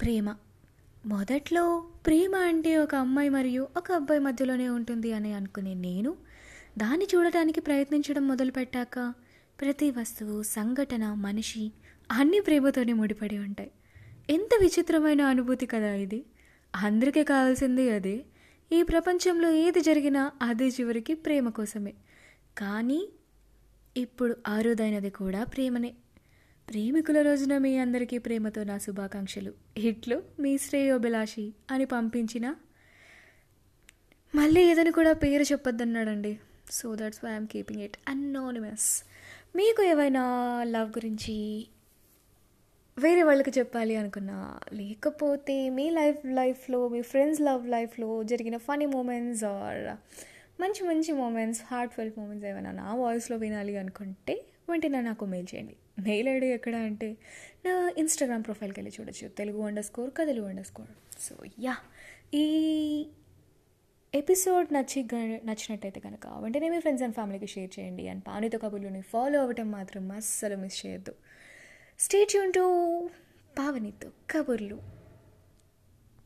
ప్రేమ. మొదట్లో ప్రేమ అంటే ఒక అమ్మాయి మరియు ఒక అబ్బాయి మధ్యలోనే ఉంటుంది అని అనుకునే నేను దాన్ని చూడటానికి ప్రయత్నించడం మొదలుపెట్టాక ప్రతి వస్తువు సంఘటన మనిషి అన్నీ ప్రేమతోనే ముడిపడి ఉంటాయి. ఎంత విచిత్రమైన అనుభూతి కదా ఇది. అందరికీ కావాల్సింది అదే. ఈ ప్రపంచంలో ఏది జరిగినా అదే చివరికి ప్రేమ కోసమే. కానీ ఇప్పుడు అరుదైనది కూడా ప్రేమనే. ప్రేమికుల రోజున మీ అందరికీ ప్రేమతో నా శుభాకాంక్షలు. హిట్లు మీ శ్రేయోభిలాషి అని పంపించిన మళ్ళీ ఏదని కూడా పేరు చెప్పొద్దన్నాడండి. So that's why I'm keeping it anonymous మీకు ఏవైనా లవ్ గురించి వేరే వాళ్ళకి చెప్పాలి అనుకున్నా లేకపోతే మీ లైఫ్ లైఫ్లో మీ ఫ్రెండ్స్ లవ్ లైఫ్లో జరిగిన ఫనీ మూమెంట్స్ ఆర్ మంచి మంచి మూమెంట్స్ హార్ట్ మూమెంట్స్ ఏమైనా నా వాయిస్లో వినాలి అనుకుంటే వెంటనే నాకు మెయిల్ చేయండి. మెయిల్ ఐడి ఎక్కడ అంటే నా ఇన్స్టాగ్రామ్ ప్రొఫైల్కి వెళ్ళి చూడొచ్చు. తెలుగు అండర్ స్కోర్ కథలు అండర్ స్కోర్ సో యా ఈ ఎపిసోడ్ నచ్చి నచ్చినట్టయితే కనుక వెంటనే మీ ఫ్రెండ్స్ అండ్ ఫ్యామిలీకి షేర్ చేయండి. అండ్ పానీతో కబుర్లుని ఫాలో అవ్వటం మాత్రం అస్సలు మిస్ చేయొద్దు. స్టేట్ యూన్ టు పావనితో కబుర్లు.